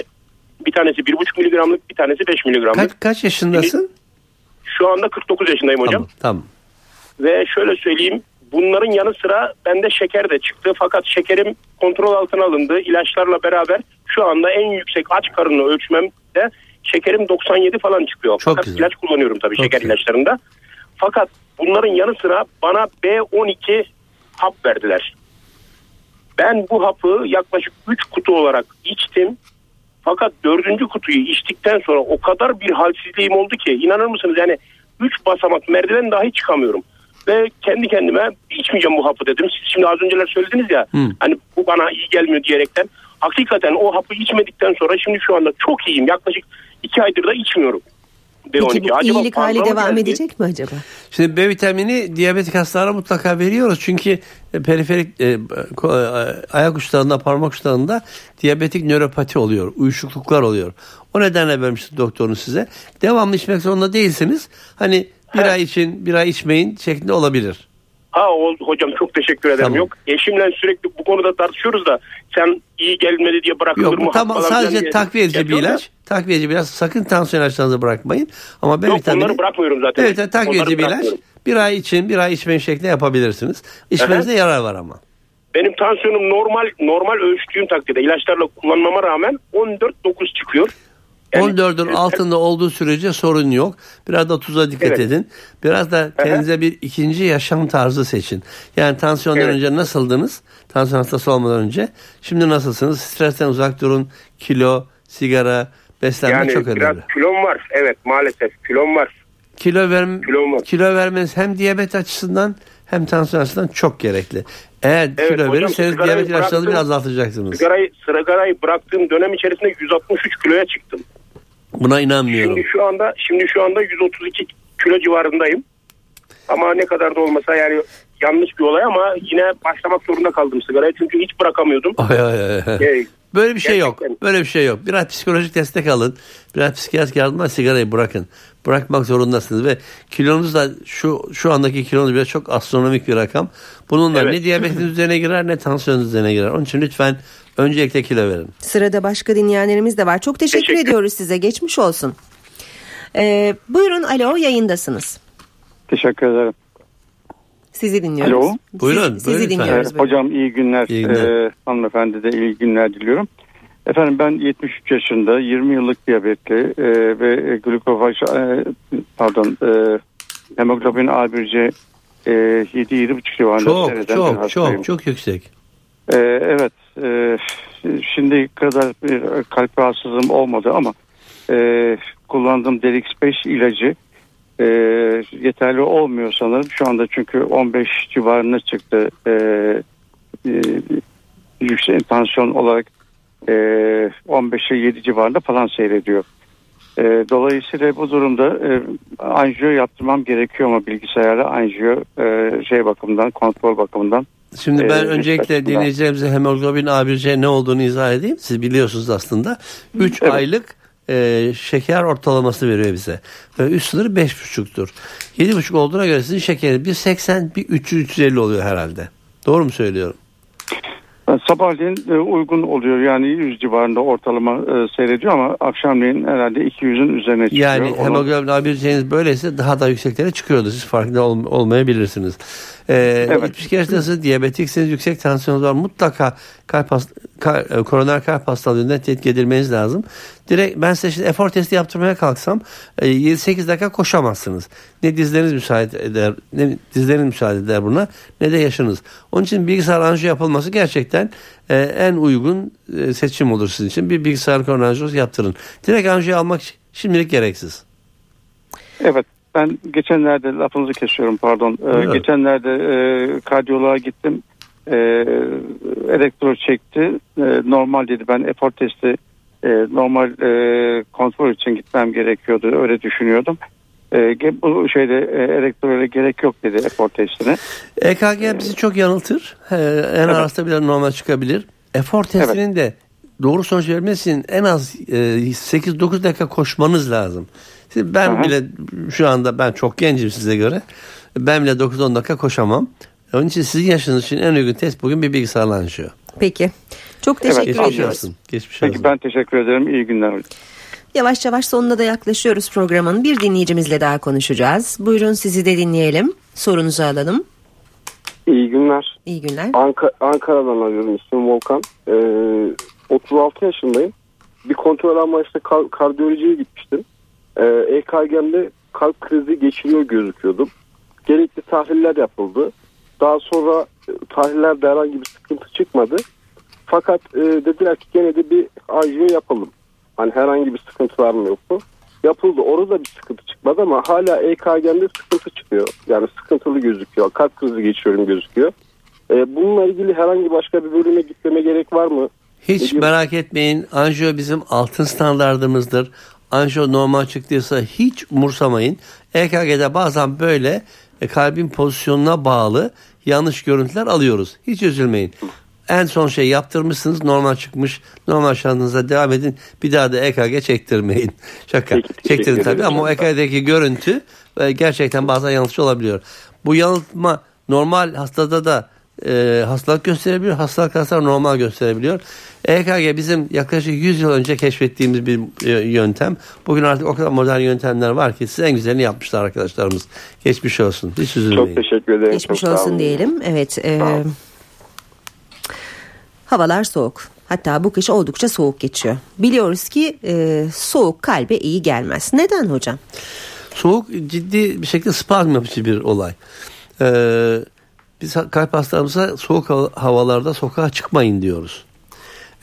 Bir tanesi 1,5 miligramlık bir tanesi 5 miligramlık. Kaç, kaç yaşındasın? Şu anda 49 yaşındayım hocam. Tamam, tamam. Ve şöyle söyleyeyim bunların yanı sıra bende şeker de çıktı. Fakat şekerim kontrol altına alındı. İlaçlarla beraber şu anda en yüksek aç karnını ölçmemde şekerim 97 falan çıkıyor. Çok Fakat güzel. ilaç kullanıyorum tabii Çok şeker güzel. ilaçlarında. Fakat bunların yanı sıra bana B12 hap verdiler. Ben bu hapı yaklaşık 3 kutu olarak içtim. Fakat dördüncü kutuyu içtikten sonra o kadar bir halsizliğim oldu ki inanır mısınız yani 3 basamak merdiven dahi çıkamıyorum. Ve kendi kendime içmeyeceğim bu hapı dedim. Siz şimdi az önceler söylediniz ya Hı. hani bu bana iyi gelmiyor diyerekten. Hakikaten o hapı içmedikten sonra şimdi şu anda çok iyiyim. Yaklaşık 2 aydır da içmiyorum. Peki B12. bu Acaba iyilik hali devam geldi? edecek mi acaba? Şimdi B vitamini diyabetik hastalara mutlaka veriyoruz. Çünkü e, periferik e, e, ayak uçlarında, parmak uçlarında diyabetik nöropati oluyor. Uyuşukluklar oluyor. O nedenle vermiştim doktorunuz size. Devamlı içmek zorunda değilsiniz. Hani bir Ha. ay için bir ay içmeyin şeklinde olabilir. Ha oldu hocam çok teşekkür ederim. Tamam. Yok eşimle sürekli bu konuda tartışıyoruz da sen iyi gelmedi diye bırakılır Yok mı? tamam sadece filan takviye edici bir yapıyor da- ilaç. Takviye edici bir ilaç. Sakın tansiyon ilaçlarınızı bırakmayın. Ama B Yok vitamini onları bırakmıyorum zaten. Evet, evet takviye edici bir ilaç. Bir ay için, bir ay içmeyin şeklinde yapabilirsiniz. İçmenizde yarar var ama. Benim tansiyonum normal normal ölçtüğüm takdirde ilaçlarla kullanmama rağmen 14.9 çıkıyor. Yani- 14'ün altında olduğu sürece sorun yok. Biraz da tuza dikkat Evet. edin. Biraz da kendinize bir ikinci yaşam tarzı seçin. Yani tansiyondan Evet. önce nasıldınız? Tansiyon hastası olmadan önce. Şimdi nasılsınız? Stresten uzak durun. Kilo, sigara, beslenme Yani çok biraz önemli. kilom var. Evet maalesef kilom var. Kilo, ver, Kilom var. kilo vermeniz hem diyabet açısından hem tansiyon açısından çok gerekli. Eğer Evet, kilo hocam, verirseniz diyabet ilaçlarını biraz azaltacaksınız. Sigarayı, sigarayı bıraktığım dönem içerisinde 163 kiloya çıktım. Buna inanmıyorum. Şimdi şu anda şimdi şu anda 132 kilo civarındayım. Ama ne kadar da olmasa yani yanlış bir olay ama yine başlamak zorunda kaldım sigaraya çünkü hiç bırakamıyordum. Ay, ay, ay. Ee, Böyle bir şey yok. Gerçekten. Böyle bir şey yok. Biraz psikolojik destek alın. Biraz psikiyatrik yardımla sigarayı bırakın. Bırakmak zorundasınız ve kilonuz da şu şu andaki kilonuz bile çok astronomik bir rakam. Bununla Evet. ne diyabetin üzerine girer ne tansiyonun üzerine girer. Onun için lütfen öncelikle kilo verin. Sırada başka dinleyenlerimiz de var. Çok teşekkür, Teşekkür. ediyoruz size. Geçmiş olsun. Ee, buyurun alo yayındasınız. Teşekkür ederim. Sizi dinliyoruz. Alo. Siz- Buyurun, Sizi buyurun lütfen. dinliyoruz. Ee, hocam iyi günler. İyi günler. Ee, hanımefendi de iyi günler diliyorum. Efendim ben 73 yaşında 20 yıllık diyabetli e, ve glukofaj e, pardon e, hemoglobin A1C e, 7-7,5 civarında Çok çok çok çok yüksek. Ee, evet. E, şimdi kadar bir kalp rahatsızlığım olmadı ama e, kullandığım Delix 5 ilacı e, yeterli olmuyor sanırım. Şu anda çünkü 15 civarına çıktı. E, e, yüksek tansiyon olarak e, 15'e 7 civarında falan seyrediyor. E, dolayısıyla bu durumda e, anjiyo yaptırmam gerekiyor ama bilgisayarla anjiyo e, şey bakımından kontrol bakımından Şimdi ben Ee, öncelikle dinleyicilerimize hemoglobin A1C ne olduğunu izah edeyim. Siz biliyorsunuz aslında. 3 Evet. aylık e, şeker ortalaması veriyor bize. Ve üst sınırı 5,5'tur. 7,5 olduğuna göre sizin şekeriniz bir 80 bir 300 350 oluyor herhalde. Doğru mu söylüyorum? Sabahleyin e, uygun oluyor yani 100 civarında ortalama e, seyrediyor ama akşamleyin herhalde 200'ün üzerine çıkıyor. Yani Ona- hemoglobin A1C'niz böyleyse daha da yükseklere çıkıyordu. Siz farkında ol- olmayabilirsiniz. Ee, Evet. 72 yaşındasınız, diyabetiksiniz, yüksek tansiyonunuz var. Mutlaka kalp hast- ka- e, koroner kalp hastalığından tetkik edilmeniz lazım. Direkt ben size şimdi efor testi yaptırmaya kalksam e, 7-8 dakika koşamazsınız. Ne dizleriniz müsaade eder, ne dizleriniz müsaade eder buna ne de yaşınız. Onun için bilgisayar anjiyo yapılması gerçekten e, en uygun e, seçim olur sizin için. Bir bilgisayar koroner anjiyosu yaptırın. Direkt anjiyo almak şimdilik gereksiz. Evet ben geçenlerde lafınızı kesiyorum pardon. E, Buyurun. geçenlerde e, kardiyoloğa gittim. E, elektro çekti. E, normal dedi ben efor testi e, normal e, kontrol için gitmem gerekiyordu öyle düşünüyordum. E, bu şeyde e, elektroya gerek yok dedi efor testine. EKG bizi çok yanıltır. Ee, en arasında bile normal çıkabilir. Efor testinin de doğru sonuç vermesi için en az e, 8-9 dakika koşmanız lazım. Şimdi ben Aha. bile şu anda ben çok gencim size göre. Ben bile 9-10 dakika koşamam. Onun için sizin yaşınız için en uygun test bugün bir bilgisayarla anjiyo. Peki. Çok teşekkür Evet, ediyoruz. Geçmiş olsun. Peki ben teşekkür ederim. İyi günler hocam. Yavaş yavaş sonuna da yaklaşıyoruz programın. Bir dinleyicimizle daha konuşacağız. Buyurun sizi de dinleyelim. Sorunuzu alalım. İyi günler. İyi günler. Anka- Ankara'dan arıyorum. İsmim Volkan. Ee, 36 yaşındayım. Bir kontrol amaçlı kar- kardiyolojiye gitmiştim. Ee, EKG'mde kalp krizi geçiriyor gözüküyordum. Gerekli tahliller yapıldı. Daha sonra e, tahlillerde herhangi bir sıkıntı çıkmadı. Fakat e, dediler ki gene de bir anjiyo yapalım. Hani herhangi bir sıkıntı var mı yok mu? Yapıldı. Orada bir sıkıntı çıkmadı ama hala EKG'mde sıkıntı çıkıyor. Yani sıkıntılı gözüküyor. Kalp krizi geçiyorum gözüküyor. E, bununla ilgili herhangi başka bir bölüme gitmeme gerek var mı? Hiç Dediğim- merak etmeyin. Anjiyo bizim altın standardımızdır. Anjiyo normal çıktıysa hiç umursamayın. EKG'de bazen böyle e, kalbin pozisyonuna bağlı yanlış görüntüler alıyoruz. Hiç üzülmeyin. En son şey yaptırmışsınız normal çıkmış. Normal şartınıza devam edin. Bir daha da EKG çektirmeyin. Şaka. Peki, Çektirin tabii ama o EKG'deki görüntü e, gerçekten bazen yanlış olabiliyor. Bu yanıltma normal hastada da e, hastalık gösterebiliyor. Hastalık hastalar normal gösterebiliyor. EKG bizim yaklaşık 100 yıl önce keşfettiğimiz bir e, yöntem. Bugün artık o kadar modern yöntemler var ki siz en güzelini yapmışlar arkadaşlarımız. Geçmiş olsun. Hiç üzülmeyin. Çok teşekkür ederim. Geçmiş Çok sağ olsun diyelim. Evet. e, havalar soğuk. Hatta bu kış oldukça soğuk geçiyor. Biliyoruz ki e, soğuk kalbe iyi gelmez. Neden hocam? Soğuk ciddi bir şekilde spazm yapıcı bir olay. Ee, biz kalp hastalarımıza soğuk hava- havalarda sokağa çıkmayın diyoruz.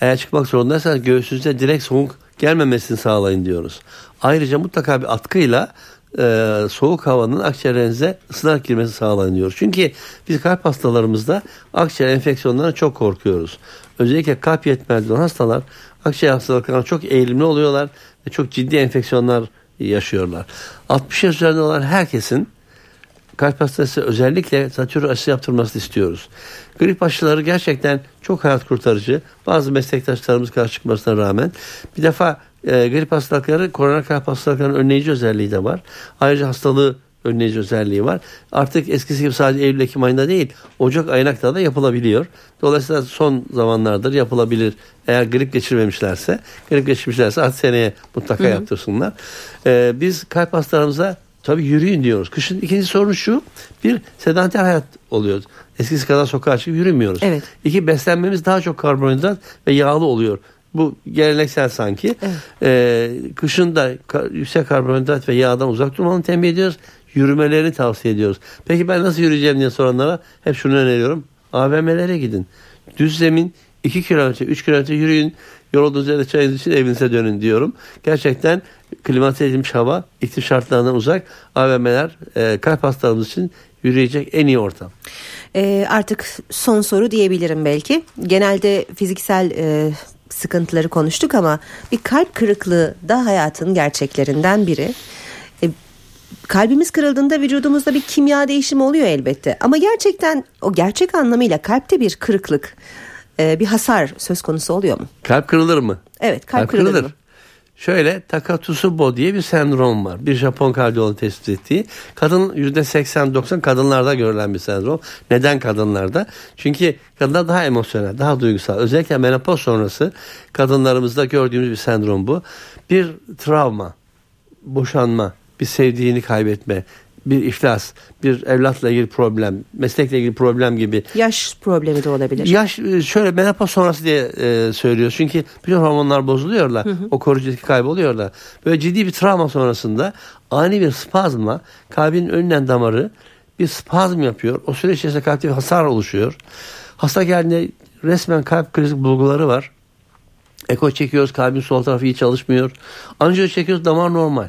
Eğer çıkmak zorundaysanız göğsünüze direkt soğuk gelmemesini sağlayın diyoruz. Ayrıca mutlaka bir atkıyla e, soğuk havanın akciğerinize ısınarak girmesi sağlayın diyoruz. Çünkü biz kalp hastalarımızda akciğer enfeksiyonlarına çok korkuyoruz. Özellikle kalp yetmezliği olan hastalar akciğer hastalıklarına çok eğilimli oluyorlar ve çok ciddi enfeksiyonlar yaşıyorlar. 60 yaş üzerinde olan herkesin kalp hastası özellikle zatürre aşısı yaptırmasını istiyoruz. Grip aşıları gerçekten çok hayat kurtarıcı. Bazı meslektaşlarımız karşı çıkmasına rağmen bir defa e, grip hastalıkları koroner kalp hastalıklarının önleyici özelliği de var. Ayrıca hastalığı önleyici özelliği var. Artık eskisi gibi sadece Eylül-Ekim ayında değil Ocak ayına kadar da yapılabiliyor. Dolayısıyla son zamanlardır yapılabilir. Eğer grip geçirmemişlerse, grip geçirmişlerse artık seneye mutlaka yaptırsınlar. Ee, biz kalp hastalarımıza tabii yürüyün diyoruz. Kışın ikinci sorun şu. Bir, sedanter hayat oluyor. Eskisi kadar sokağa çıkıp yürümüyoruz. Evet. İki, beslenmemiz daha çok karbonhidrat ve yağlı oluyor. Bu geleneksel sanki. Ee, kışın da yüksek karbonhidrat ve yağdan uzak durmanı tembih ediyoruz. Yürümelerini tavsiye ediyoruz. Peki ben nasıl yürüyeceğim diye soranlara hep şunu öneriyorum. AVM'lere gidin. Düz zemin 2 kilometre 3 kilometre yürüyün. Yorulduğunuz yerde çayınızı için evinize dönün diyorum. Gerçekten klimatize edilmiş hava iklim şartlarından uzak AVM'ler e, kalp hastalarımız için yürüyecek en iyi ortam. E, artık son soru diyebilirim belki. Genelde fiziksel e, sıkıntıları konuştuk ama bir kalp kırıklığı da hayatın gerçeklerinden biri. E, kalbimiz kırıldığında vücudumuzda bir kimya değişimi oluyor elbette. Ama gerçekten o gerçek anlamıyla kalpte bir kırıklık, e, bir hasar söz konusu oluyor mu? Kalp kırılır mı? Evet kalp, kırılır, mı? Şöyle Takatsubo diye bir sendrom var. Bir Japon kardiyolog tespit ettiği. Kadın %80-90 kadınlarda görülen bir sendrom. Neden kadınlarda? Çünkü kadınlar daha emosyonel, daha duygusal. Özellikle menopoz sonrası kadınlarımızda gördüğümüz bir sendrom bu. Bir travma, boşanma, bir sevdiğini kaybetme, bir iflas, bir evlatla ilgili problem, meslekle ilgili problem gibi Yaş problemi de olabilir. Yaş e, şöyle menopoz sonrası diye e, söylüyor. Çünkü bütün hormonlar bozuluyorlar. O koruyucu etki kayboluyorlar. Böyle ciddi bir travma sonrasında ani bir spazmla kalbin önünden damarı bir spazm yapıyor. O süre içerisinde kalpte bir hasar oluşuyor. Hasta geldiğinde resmen kalp krizi bulguları var. Eko çekiyoruz kalbin sol tarafı iyi çalışmıyor. Anjiyo çekiyoruz damar normal.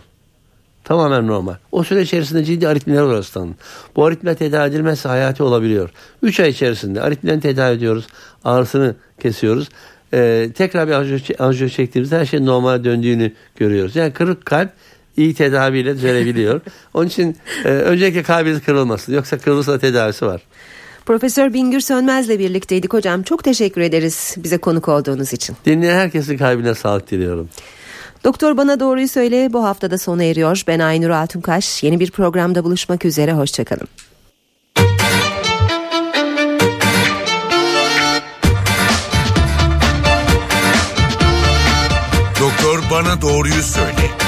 Tamamen normal. O süre içerisinde ciddi aritmiler var hastanın. Bu aritmiler tedavi edilmezse hayati olabiliyor. 3 ay içerisinde aritmilerini tedavi ediyoruz. Ağrısını kesiyoruz. Ee, tekrar bir anjiyo, anjiyo çektiğimizde her şeyin normal döndüğünü görüyoruz. Yani kırık kalp iyi tedaviyle düzelebiliyor. Onun için e, öncelikle kalbiniz kırılmasın. Yoksa kırılırsa da tedavisi var. Profesör Bingür Sönmez'le birlikteydik hocam. Çok teşekkür ederiz bize konuk olduğunuz için. Dinleyen herkesin kalbine sağlık diliyorum. Doktor Bana Doğruyu Söyle bu hafta da sona eriyor. Ben Aynur Altunkaş. Yeni bir programda buluşmak üzere. Hoşçakalın. Doktor Bana Doğruyu Söyle